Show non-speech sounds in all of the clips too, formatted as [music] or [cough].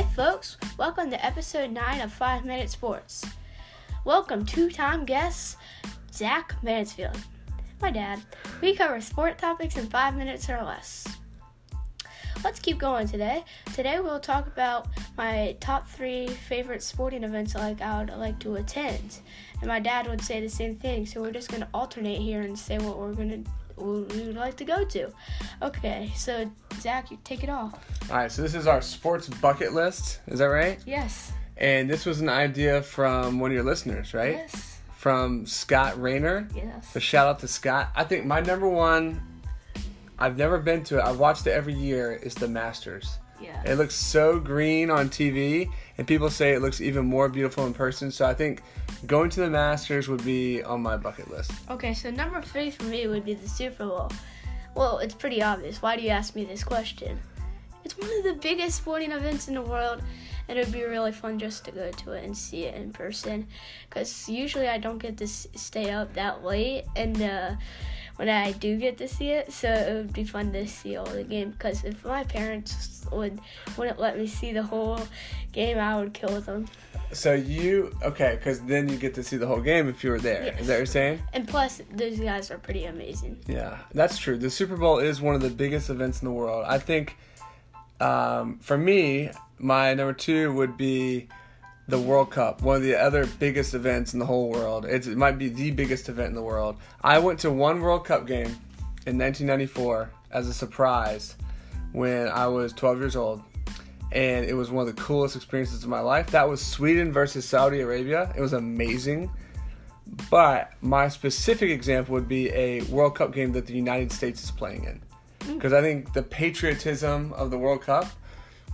Hey folks, welcome to episode 9 of 5 Minute Sports. Welcome two time guest, Zach Mansfield. My dad. We cover sport topics in 5 minutes or less. Let's keep going today. Today we'll talk about my top three favorite sporting events like I would like to attend. And my dad would say the same thing, so we're just gonna alternate here and say what we're gonna we would like to go to. Okay, so Zach, you take it off. All right, so this is our sports bucket list. Is that right? Yes. And this was an idea from one of your listeners, right? Yes. From Scott Rayner. Yes. So shout out to Scott. I think my number one, I've never been to it. I've watched it every year. Is the Masters. Yeah. It looks so green on TV, and people say it looks even more beautiful in person. So I think going to the Masters would be on my bucket list. Okay, so number three for me would be the Super Bowl. Well, it's pretty obvious. Why do you ask me this question? It's one of the biggest sporting events in the world, and it would be really fun just to go to it and see it in person. Because usually I don't get to stay up that late, and uh, when I do get to see it, so it would be fun to see all the game. Because if my parents would wouldn't let me see the whole game, I would kill them. So you okay? Because then you get to see the whole game if you were there. Yes. Is that what you're saying? And plus, those guys are pretty amazing. Yeah, that's true. The Super Bowl is one of the biggest events in the world. I think um, for me, my number two would be the World Cup, one of the other biggest events in the whole world. It's, it might be the biggest event in the world. I went to one World Cup game in 1994 as a surprise when I was 12 years old. And it was one of the coolest experiences of my life. That was Sweden versus Saudi Arabia. It was amazing. But my specific example would be a World Cup game that the United States is playing in. Mm. Because I think the patriotism of the World Cup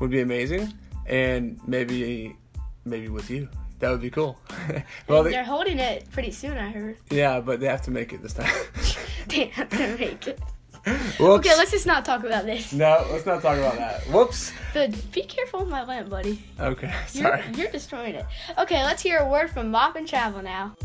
would be amazing. And maybe maybe with you. That would be cool. [laughs] well, They're holding it pretty soon, I heard. yeah, but they have to make it this time. [laughs] They have to make it. [laughs] Whoops. Okay, let's just not talk about this. No, let's not talk about that. Whoops. But be careful with my lamp, buddy. Okay, You're, sorry. you're destroying it. Okay, let's hear a word from Mop and Travel now.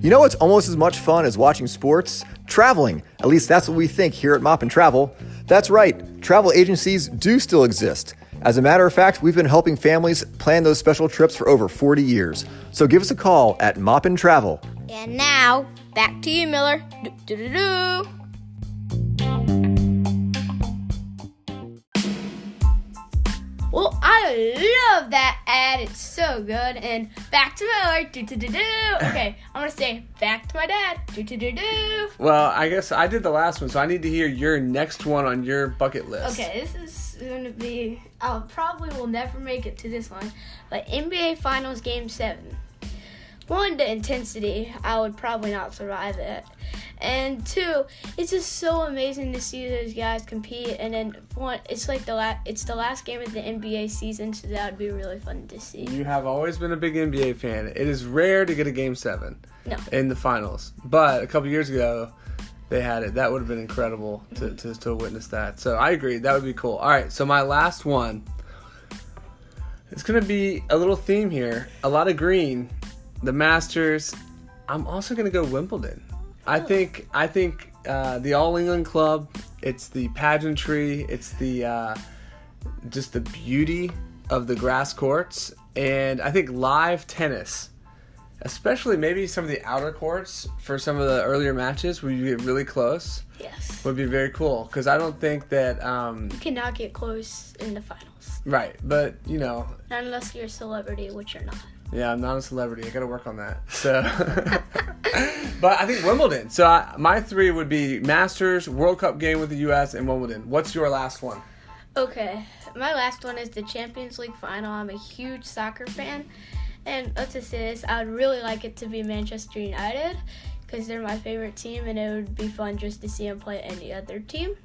You know what's almost as much fun as watching sports? Traveling. At least that's what we think here at Mop and Travel. That's right, travel agencies do still exist. As a matter of fact, we've been helping families plan those special trips for over 40 years. So give us a call at Mop and Travel. And now, back to you, Miller. Well, I love that ad. It's so good. And back to Miller. Do-do-do-do. Okay, [laughs] I'm gonna say back to my dad. Do-do-do-do. Well, I guess I did the last one, so I need to hear your next one on your bucket list. Okay, this is gonna be. I probably will never make it to this one, but NBA Finals Game Seven. One, the intensity. I would probably not survive it, and two, it's just so amazing to see those guys compete. And then one, it's like the last. It's the last game of the NBA season, so that would be really fun to see. You have always been a big NBA fan. It is rare to get a game seven No. in the finals, but a couple years ago they had it. That would have been incredible to, mm-hmm. to, to witness that. So I agree. That would be cool. All right, so my last one. It's gonna be a little theme here. A lot of green. The Masters. I'm also gonna go Wimbledon. I think I think uh, the All England Club. It's the pageantry. It's the uh, just the beauty of the grass courts, and I think live tennis, especially maybe some of the outer courts for some of the earlier matches where you get really close, Yes. would be very cool. Because I don't think that um, You cannot get close in the finals, right, but you know, not unless you're a celebrity, which you're not. Yeah, I'm not a celebrity. I got to work on that. So, [laughs] but I think Wimbledon. So I, my three would be Masters, World Cup game with the U.S. and Wimbledon. What's your last one? Okay, my last one is the Champions League final. I'm a huge soccer fan, and let's just say this: I would really like it to be Manchester United because they're my favorite team, and it would be fun just to see them play any other team.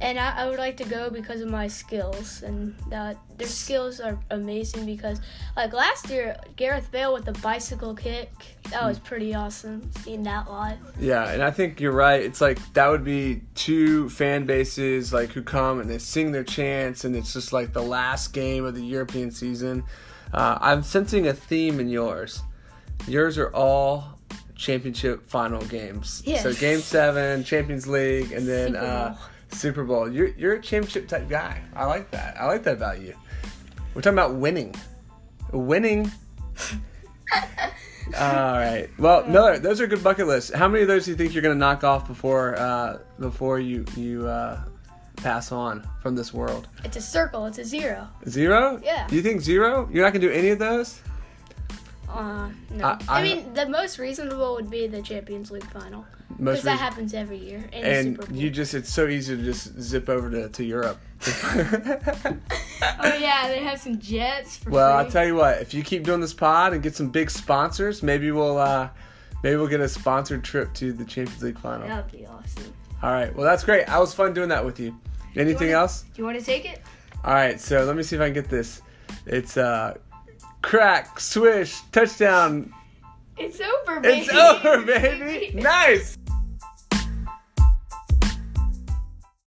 And I, I would like to go because of my skills, and that their skills are amazing. Because like last year, Gareth Bale with the bicycle kick, that was pretty awesome. Seeing that live. Yeah, and I think you're right. It's like that would be two fan bases like who come and they sing their chants, and it's just like the last game of the European season. Uh, I'm sensing a theme in yours. Yours are all championship final games. Yes. So game seven, Champions League, and then uh. Super Bowl. You're you're a championship type guy. I like that. I like that about you. We're talking about winning. Winning. [laughs] All right. Well, Miller, those are good bucket lists. How many of those do you think you're going to knock off before uh, before you you uh, pass on from this world? It's a circle. It's a zero. Zero? Yeah. Do you think zero? You're not going to do any of those? Uh, no. I- I, I- mean, the most reasonable would be the Champions League final because that happens every year and you just it's so easy to just zip over to, to Europe. [laughs] oh yeah, they have some jets for well, free. I'll tell you what, if you keep doing this pod and get some big sponsors, maybe we'll uh maybe we'll get a sponsored trip to the Champions League final. that would be awesome. All right. Well, that's great. I was fun doing that with you. Anything wanna- else? Do you want to take it? All right. So, let me see if I can get this. It's uh crack, swish, touchdown. It's over, baby. It's over, baby. [laughs] Nice.